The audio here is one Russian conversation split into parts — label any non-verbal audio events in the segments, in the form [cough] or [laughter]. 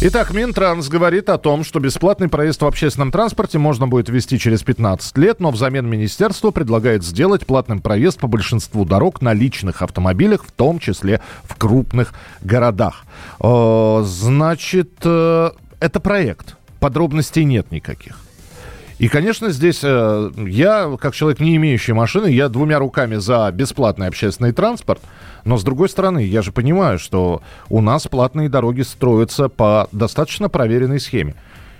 Итак, Минтранс говорит о том, что бесплатный проезд в общественном транспорте можно будет ввести через 15 лет, но взамен министерство предлагает сделать платным проезд по большинству дорог на личных автомобилях, в том числе в крупных городах. Э, Значит, э, это проект. Подробностей нет никаких. И, конечно, здесь э, я, как человек, не имеющий машины, я двумя руками за бесплатный общественный транспорт. Но, с другой стороны, я же понимаю, что у нас платные дороги строятся по достаточно проверенной схеме.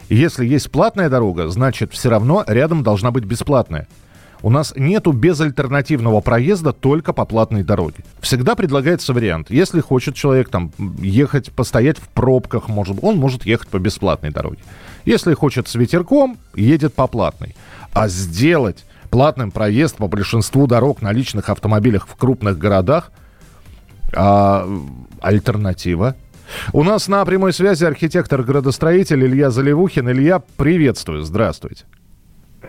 Если есть платная дорога, значит, все равно рядом должна быть бесплатная. У нас нету безальтернативного проезда только по платной дороге. Всегда предлагается вариант. Если хочет человек там ехать, постоять в пробках, может, он может ехать по бесплатной дороге. Если хочет с ветерком, едет по платной. А сделать платным проезд по большинству дорог на личных автомобилях в крупных городах а, альтернатива. У нас на прямой связи архитектор-градостроитель Илья Заливухин. Илья, приветствую, здравствуйте.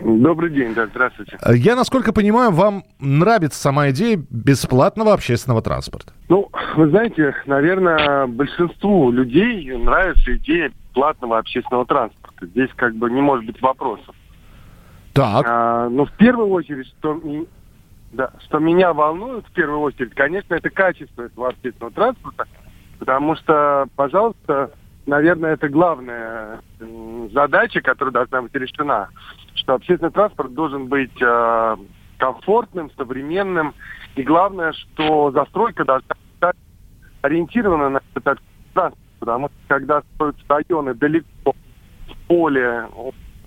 Добрый день, да, здравствуйте. Я, насколько понимаю, вам нравится сама идея бесплатного общественного транспорта. Ну, вы знаете, наверное, большинству людей нравится идея платного общественного транспорта. Здесь как бы не может быть вопросов. Так, А, но в первую очередь, что, да, что меня волнует в первую очередь, конечно, это качество этого общественного транспорта, потому что, пожалуйста, наверное, это главная задача, которая должна быть решена, что общественный транспорт должен быть э, комфортным, современным, и главное, что застройка должна быть ориентирована на этот транспорт, потому что когда строятся районы далеко в поле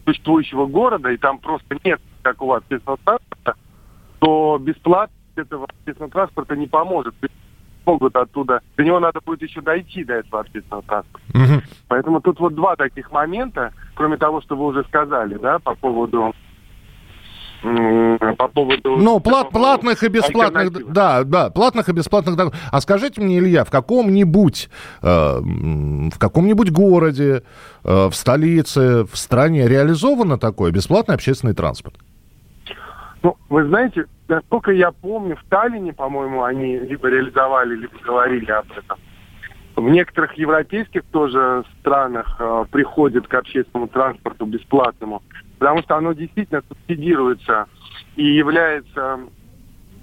существующего города, и там просто нет такого общественного транспорта, то бесплатно этого общественного транспорта не поможет. То есть Могут оттуда, до него надо будет еще дойти до этого общественного транспорта. мгм. Поэтому тут вот два таких момента, кроме того, что вы уже сказали, да, по поводу по поводу ну, плат, такого платных и бесплатных, да, да, платных и бесплатных дорог. А скажите мне, Илья, в каком-нибудь, э, в каком-нибудь городе, э, в столице, в стране реализовано такое бесплатный общественный транспорт? Ну, вы знаете, насколько я помню, в Таллине, по-моему, они либо реализовали, либо говорили об этом. В некоторых европейских тоже странах э, приходит к общественному транспорту бесплатному, потому что оно действительно субсидируется и является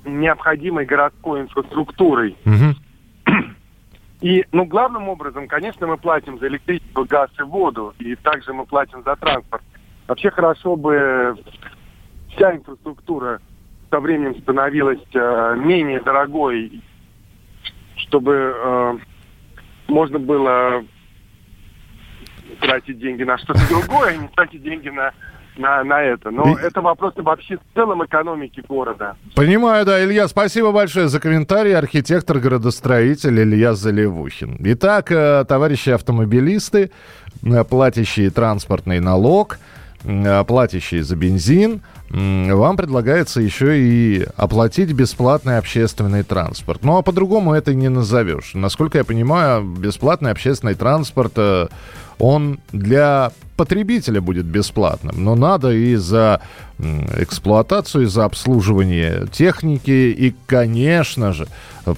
необходимой городской инфраструктурой. И, ну, главным образом, конечно, мы платим за электричество, газ и воду, и также мы платим за транспорт. Вообще хорошо бы вся инфраструктура со временем становилась э, менее дорогой, чтобы э, можно было тратить деньги на что-то [laughs] другое, а не тратить деньги на, на, на это. Но И- это вопрос вообще в целом экономики города. Понимаю, да, Илья, спасибо большое за комментарий. Архитектор-градостроитель Илья Заливухин. Итак, э, товарищи автомобилисты, э, платящие транспортный налог, платящие за бензин, вам предлагается еще и оплатить бесплатный общественный транспорт. Ну, а по-другому это не назовешь. Насколько я понимаю, бесплатный общественный транспорт, э, он для потребителя будет бесплатным, но надо и за эксплуатацию, и за обслуживание техники, и, конечно же,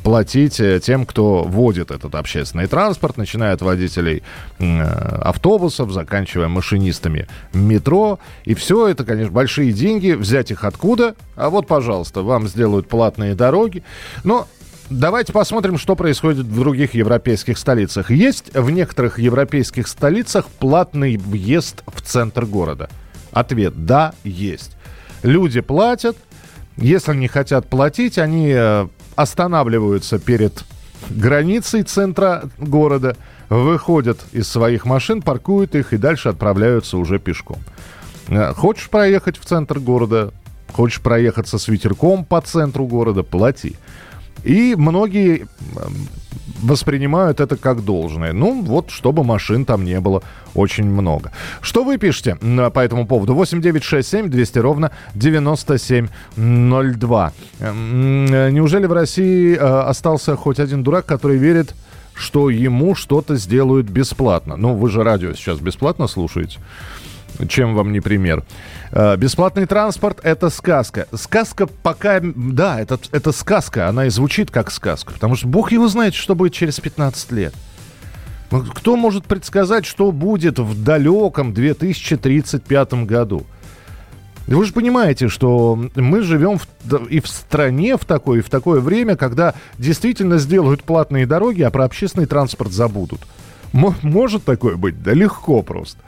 платить э, тем, кто водит этот общественный транспорт, начиная от водителей э, автобусов, заканчивая машинистами метро. И все это, конечно, большие деньги. Взять их откуда? А вот, пожалуйста, вам сделают платные дороги. Но Давайте посмотрим, что происходит в других европейских столицах. Есть в некоторых европейских столицах платный въезд в центр города? Ответ – да, есть. Люди платят. Если не хотят платить, они э, останавливаются перед границей центра города, выходят из своих машин, паркуют их и дальше отправляются уже пешком. Э, Хочешь проехать в центр города, хочешь проехаться с ветерком по центру города, плати. И многие воспринимают это как должное. Ну, вот, чтобы машин там не было очень много. Что вы пишете по этому поводу? 8 9 6 7 200 ровно 9702. М, э, Неужели в России э, остался хоть один дурак, который верит, что ему что-то сделают бесплатно. Ну, вы же радио сейчас бесплатно слушаете. Чем вам не пример? Э, бесплатный транспорт – это сказка. Сказка пока... Да, это, это сказка. Она и звучит как сказка. Потому что бог его знает, что будет через 15 лет. Ну, кто может предсказать, что будет в далеком 2035 году? Вы же понимаете, что мы живем в, и в стране в такое, и в такое время, когда действительно сделают платные дороги, а про общественный транспорт забудут. Может такое быть? Да легко просто.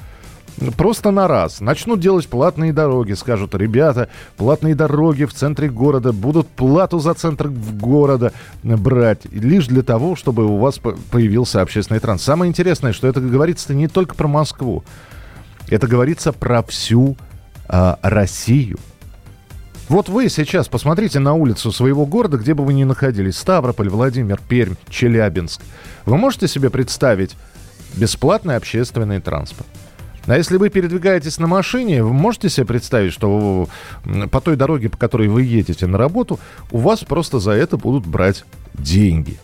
Просто на раз. Начнут делать платные дороги. Скажут, ребята, платные дороги в центре города будут плату за центр города брать. Лишь для того, чтобы у вас появился общественный транспорт. Самое интересное, что это говорится не только про Москву. Это говорится про всю э, Россию. Вот вы сейчас посмотрите на улицу своего города, где бы вы ни находились. Ставрополь, Владимир, Пермь, Челябинск. Вы можете себе представить бесплатный общественный транспорт? А если вы передвигаетесь на машине, вы можете себе представить, что по той дороге, по которой вы едете на работу, у вас просто за это будут брать деньги.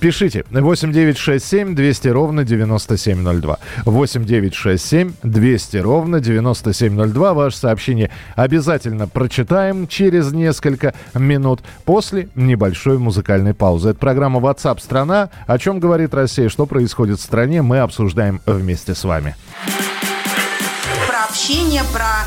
Пишите 8967 200 ровно 9702. 8967 200 ровно 9702. Ваше сообщение обязательно прочитаем через несколько минут после небольшой музыкальной паузы. Это программа WhatsApp страна. О чем говорит Россия, что происходит в стране, мы обсуждаем вместе с вами общение, про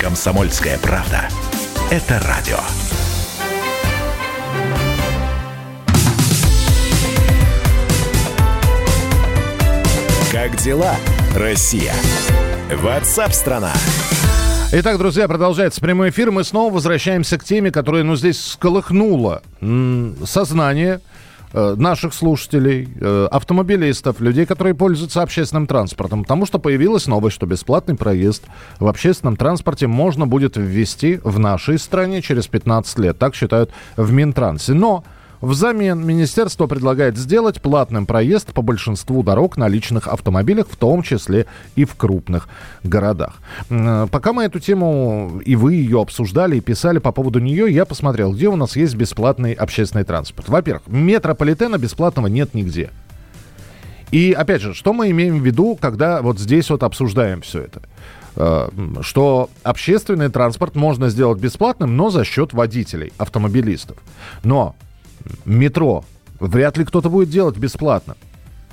Комсомольская правда. Это радио. Как дела, Россия? Ватсап-страна! Итак, друзья, продолжается прямой эфир. Мы снова возвращаемся к теме, которая, ну, здесь сколыхнула сознание наших слушателей, э, автомобилистов, людей, которые пользуются общественным транспортом, потому что появилась новость, что бесплатный проезд в общественном транспорте можно будет ввести в нашей стране через 15 лет. Так считают в Минтрансе. Но Взамен министерство предлагает сделать платным проезд по большинству дорог на личных автомобилях, в том числе и в крупных городах. Пока мы эту тему, и вы ее обсуждали и писали по поводу нее, я посмотрел, где у нас есть бесплатный общественный транспорт. Во-первых, метрополитена бесплатного нет нигде. И опять же, что мы имеем в виду, когда вот здесь вот обсуждаем все это? Э, что общественный транспорт можно сделать бесплатным, но за счет водителей, автомобилистов. Но метро вряд ли кто-то будет делать бесплатно.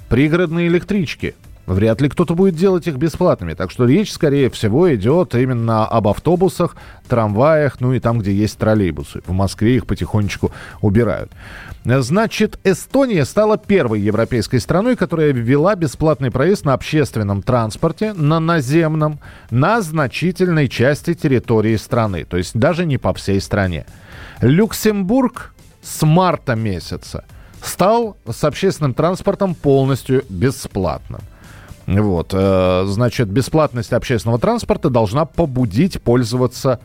Пригородные электрички вряд ли кто-то будет делать их бесплатными. Так что речь, скорее всего, идет именно об автобусах, трамваях, ну и там, где есть троллейбусы. В Москве их потихонечку убирают. Значит, Эстония стала первой европейской страной, которая ввела бесплатный проезд на общественном транспорте, на наземном, на значительной части территории страны. То есть даже не по всей стране. Люксембург с марта месяца стал с общественным транспортом полностью бесплатным. Вот, э, значит, бесплатность общественного транспорта должна побудить пользоваться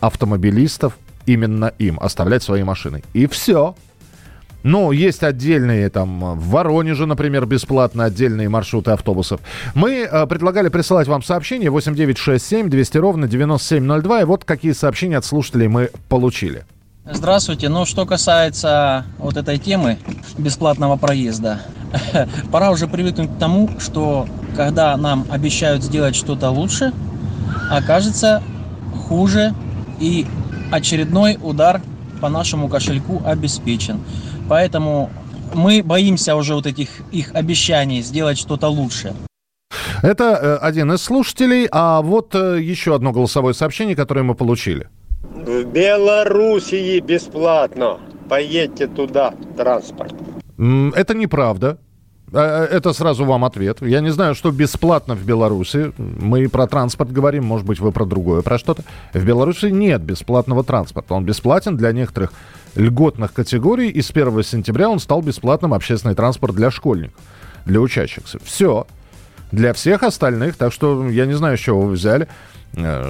автомобилистов именно им, оставлять свои машины. И все. Ну, есть отдельные, там, в Воронеже, например, бесплатно отдельные маршруты автобусов. Мы э, предлагали присылать вам сообщение 8967 200 ровно 9702. И вот какие сообщения от слушателей мы получили. Здравствуйте. Ну, что касается вот этой темы бесплатного проезда, [laughs] пора уже привыкнуть к тому, что когда нам обещают сделать что-то лучше, окажется хуже и очередной удар по нашему кошельку обеспечен. Поэтому мы боимся уже вот этих их обещаний сделать что-то лучше. Это э, один из слушателей, а вот э, еще одно голосовое сообщение, которое мы получили. В Белоруссии бесплатно. Поедьте туда, транспорт. Это неправда. А, а, это сразу вам ответ. Я не знаю, что бесплатно в Беларуси. Мы про транспорт говорим, может быть, вы про другое, про что-то. В Беларуси нет бесплатного транспорта. Он бесплатен для некоторых льготных категорий, и с 1 сентября он стал бесплатным общественный транспорт для школьников, для учащихся. Все. Для всех остальных, так что я не знаю, с чего вы взяли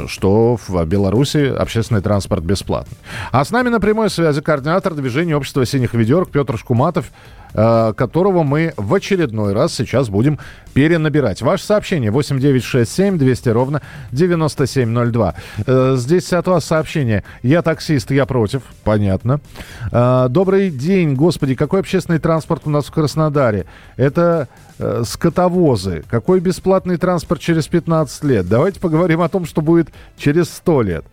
что в Беларуси общественный транспорт бесплатный. А с нами на прямой связи координатор движения общества синих ведерок Петр Шкуматов. Э, которого мы в очередной раз сейчас будем перенабирать. Ваше сообщение 8967 200 ровно 9702. Э, здесь от вас сообщение. Я таксист, я против. Понятно. Э, добрый день, господи, какой общественный транспорт у нас в Краснодаре? Это скотовозы. Какой бесплатный транспорт через 15 лет? Давайте поговорим о том, что будет через 100 лет.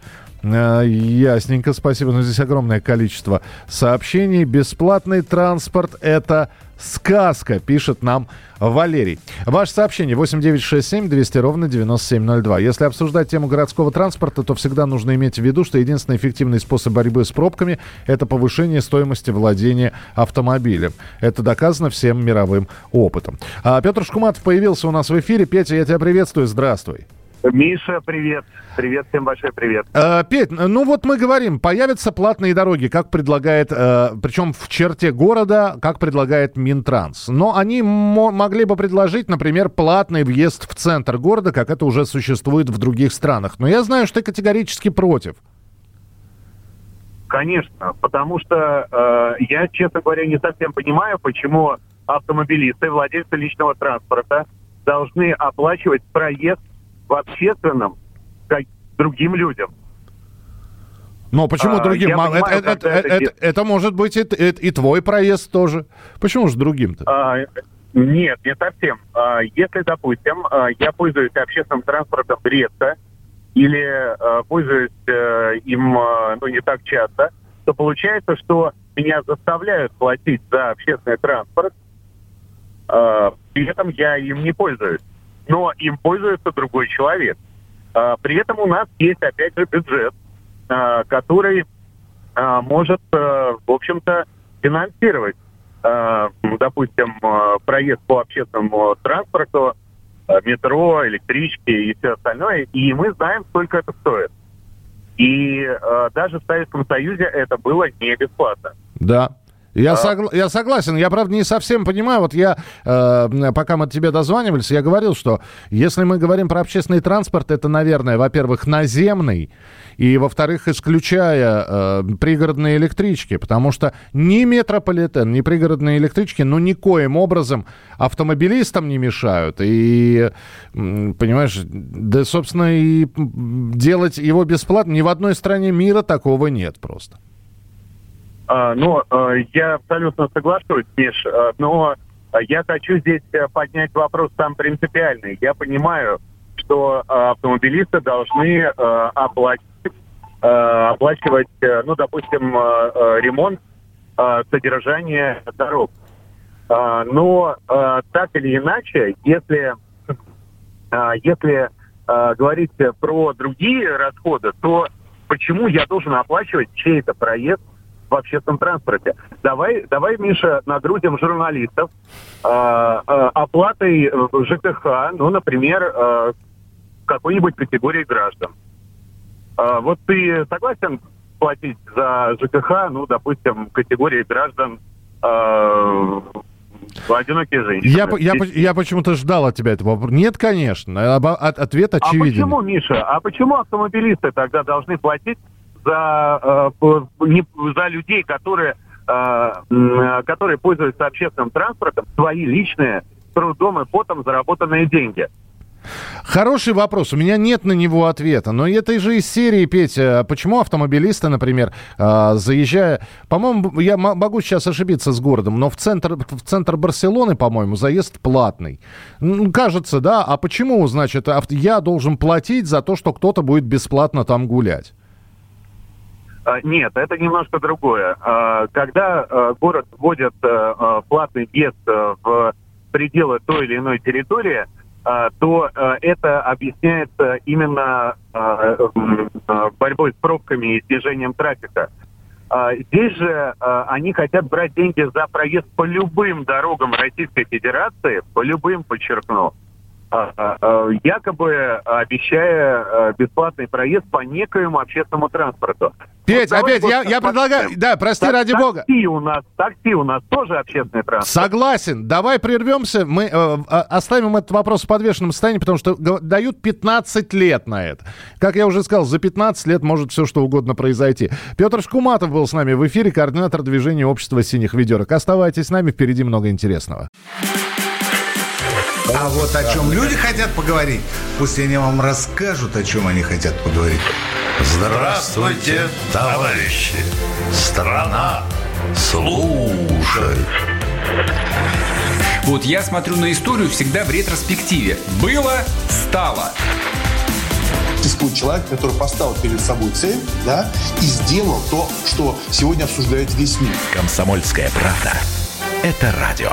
Э, ясненько, спасибо. Но здесь огромное количество сообщений. Бесплатный транспорт – это сказка, пишет нам Валерий. Ваше сообщение 8967 200 ровно 9702. Если обсуждать тему городского транспорта, то всегда нужно иметь в виду, что единственный эффективный способ борьбы с пробками – это повышение стоимости владения автомобилем. Это доказано всем мировым опытом. А Петр Шкуматов появился у нас в эфире. Петя, я тебя приветствую. Здравствуй. Миша, привет. Привет, всем большой привет. Э, Петь, ну вот мы говорим, появятся платные дороги, как предлагает, э, причем в черте города, как предлагает Минтранс. Но они могли бы предложить, например, платный въезд в центр города, как это уже существует в других странах. Но я знаю, что ты категорически против. Конечно, потому что э, я, честно говоря, не совсем понимаю, почему автомобилисты, владельцы личного транспорта должны оплачивать проезд в общественном как другим людям. Но почему а, другим? Понимаю, это, это, это, это, это, может быть и, и, и твой проезд тоже. Почему же другим-то? А, нет, не совсем. А, если, допустим, а, я пользуюсь общественным транспортом редко или а, пользуюсь а, им а, ну, не так часто, то получается, что меня заставляют платить за общественный транспорт, а, при этом я им не пользуюсь но им пользуется другой человек. А, при этом у нас есть, опять же, бюджет, а, который а, может, в общем-то, финансировать, допустим, проезд по общественному транспорту, метро, электрички и все остальное, и мы знаем, сколько это стоит. И даже в Советском Союзе это было не бесплатно. Да, я, а... согла- я согласен. Я, правда, не совсем понимаю. Вот я, э, пока мы тебе дозванивались, я говорил, что если мы говорим про общественный транспорт, это, наверное, во-первых, наземный, и, во-вторых, исключая э, пригородные электрички, потому что ни метрополитен, ни пригородные электрички, ну, никоим образом автомобилистам не мешают. И, понимаешь, да, собственно, и делать его бесплатно ни в одной стране мира такого нет просто. А, ну, а, я абсолютно соглашусь, Миш, а, но я хочу здесь э, поднять вопрос сам принципиальный. Я понимаю, что автомобилисты должны оплачивать, оплачивать ну, допустим, ремонт, содержание дорог. Но так или иначе, если, если говорить про другие расходы, то почему я должен оплачивать чей-то проезд в общественном транспорте. Давай, давай Миша, нагрузим журналистов э, оплатой ЖКХ, ну, например, э, какой-нибудь категории граждан. Э, вот ты согласен платить за ЖКХ, ну, допустим, категории граждан э, одинокие женщины. Я, я, я почему-то ждал от тебя этого. Нет, конечно. Ответ очевиден. А почему, Миша? А почему автомобилисты тогда должны платить за, э, не, за людей, которые, э, которые пользуются общественным транспортом, свои личные трудом и потом заработанные деньги. Хороший вопрос. У меня нет на него ответа. Но это же из серии, Петя, почему автомобилисты, например, э, заезжая... По-моему, я могу сейчас ошибиться с городом, но в центр, в центр Барселоны, по-моему, заезд платный. Ну, кажется, да. А почему, значит, я должен платить за то, что кто-то будет бесплатно там гулять? А, нет, это немножко другое. А, когда а, город вводит платный въезд в пределы той или иной территории, то это объясняется именно борьбой с пробками и снижением трафика. Здесь же они хотят брать деньги за проезд по любым дорогам Российской Федерации, по любым, подчеркну, якобы обещая бесплатный проезд по некоему общественному транспорту. Петь, вот опять, я, я предлагаю, да, прости так, ради такси бога. Такси у нас, такси у нас тоже общественный транспорт. Согласен. Давай прервемся, мы э, оставим этот вопрос в подвешенном состоянии, потому что дают 15 лет на это. Как я уже сказал, за 15 лет может все что угодно произойти. Петр Шкуматов был с нами в эфире, координатор движения общества синих ведерок. Оставайтесь с нами, впереди много интересного. А вот о чем люди хотят поговорить, пусть они вам расскажут, о чем они хотят поговорить. Здравствуйте, товарищи! Страна слушает! Вот я смотрю на историю всегда в ретроспективе. Было, стало. Существует человек, который поставил перед собой цель, да, и сделал то, что сегодня обсуждает весь мир. Комсомольская правда. Это радио.